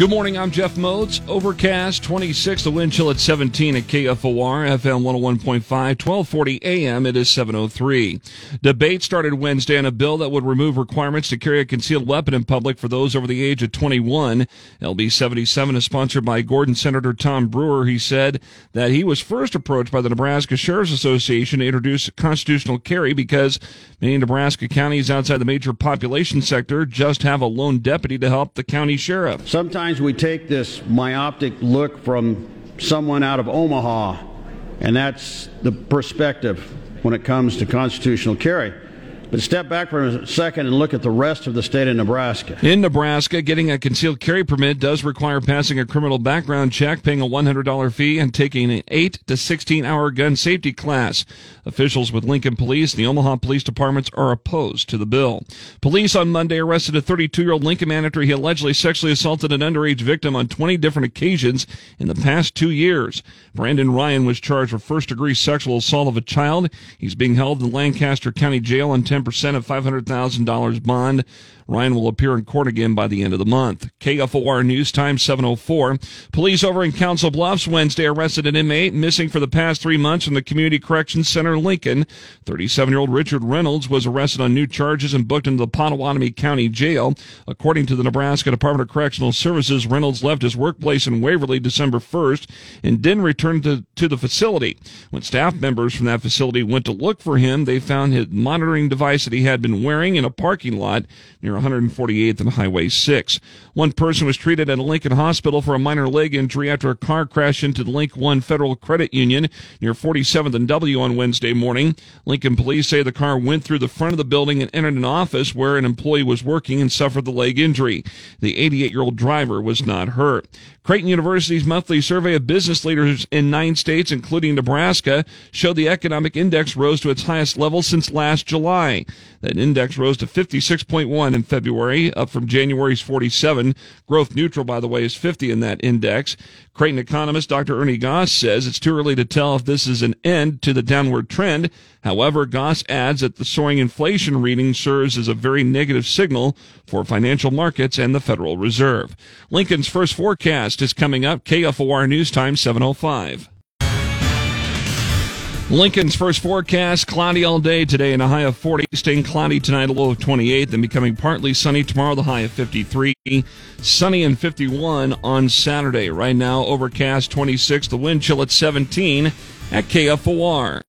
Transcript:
Good morning. I'm Jeff Modes. Overcast 26, the wind chill at 17 at KFOR, FM 101.5, 1240 AM. It is 703. Debate started Wednesday on a bill that would remove requirements to carry a concealed weapon in public for those over the age of 21. LB 77 is sponsored by Gordon Senator Tom Brewer. He said that he was first approached by the Nebraska Sheriff's Association to introduce constitutional carry because many Nebraska counties outside the major population sector just have a lone deputy to help the county sheriff. Sometimes we take this myopic look from someone out of Omaha, and that's the perspective when it comes to constitutional carry. But step back for a second and look at the rest of the state of Nebraska. In Nebraska, getting a concealed carry permit does require passing a criminal background check, paying a $100 fee, and taking an 8 to 16 hour gun safety class. Officials with Lincoln Police and the Omaha Police Departments are opposed to the bill. Police on Monday arrested a 32 year old Lincoln man after he allegedly sexually assaulted an underage victim on 20 different occasions in the past two years. Brandon Ryan was charged with first degree sexual assault of a child. He's being held in Lancaster County Jail on 10% of $500,000 bond. Ryan will appear in court again by the end of the month. KFOR News Time 704. Police over in Council Bluffs Wednesday arrested an inmate missing for the past three months from the Community Corrections Center Lincoln. 37 year old Richard Reynolds was arrested on new charges and booked into the Pottawattamie County Jail. According to the Nebraska Department of Correctional Services, Reynolds left his workplace in Waverly December 1st and didn't return to, to the facility. When staff members from that facility went to look for him, they found his monitoring device that he had been wearing in a parking lot near 148th and Highway 6. One person was treated at a Lincoln hospital for a minor leg injury after a car crashed into the LincOne Federal Credit Union near 47th and W on Wednesday morning. Lincoln police say the car went through the front of the building and entered an office where an employee was working and suffered the leg injury. The 88 year old driver was not hurt. Creighton University's monthly survey of business leaders in nine states, including Nebraska, showed the economic index rose to its highest level since last July. That index rose to 56.1 in February, up from January's 47. Growth neutral, by the way, is 50 in that index. Creighton economist Dr. Ernie Goss says it's too early to tell if this is an end to the downward trend. However, Goss adds that the soaring inflation reading serves as a very negative signal for financial markets and the Federal Reserve. Lincoln's first forecast is coming up. KFOR News Time 705. Lincoln's first forecast, cloudy all day today and a high of 40, staying cloudy tonight, a low of 28, then becoming partly sunny tomorrow, the high of 53, sunny and 51 on Saturday. Right now, overcast 26, the wind chill at 17 at KFOR.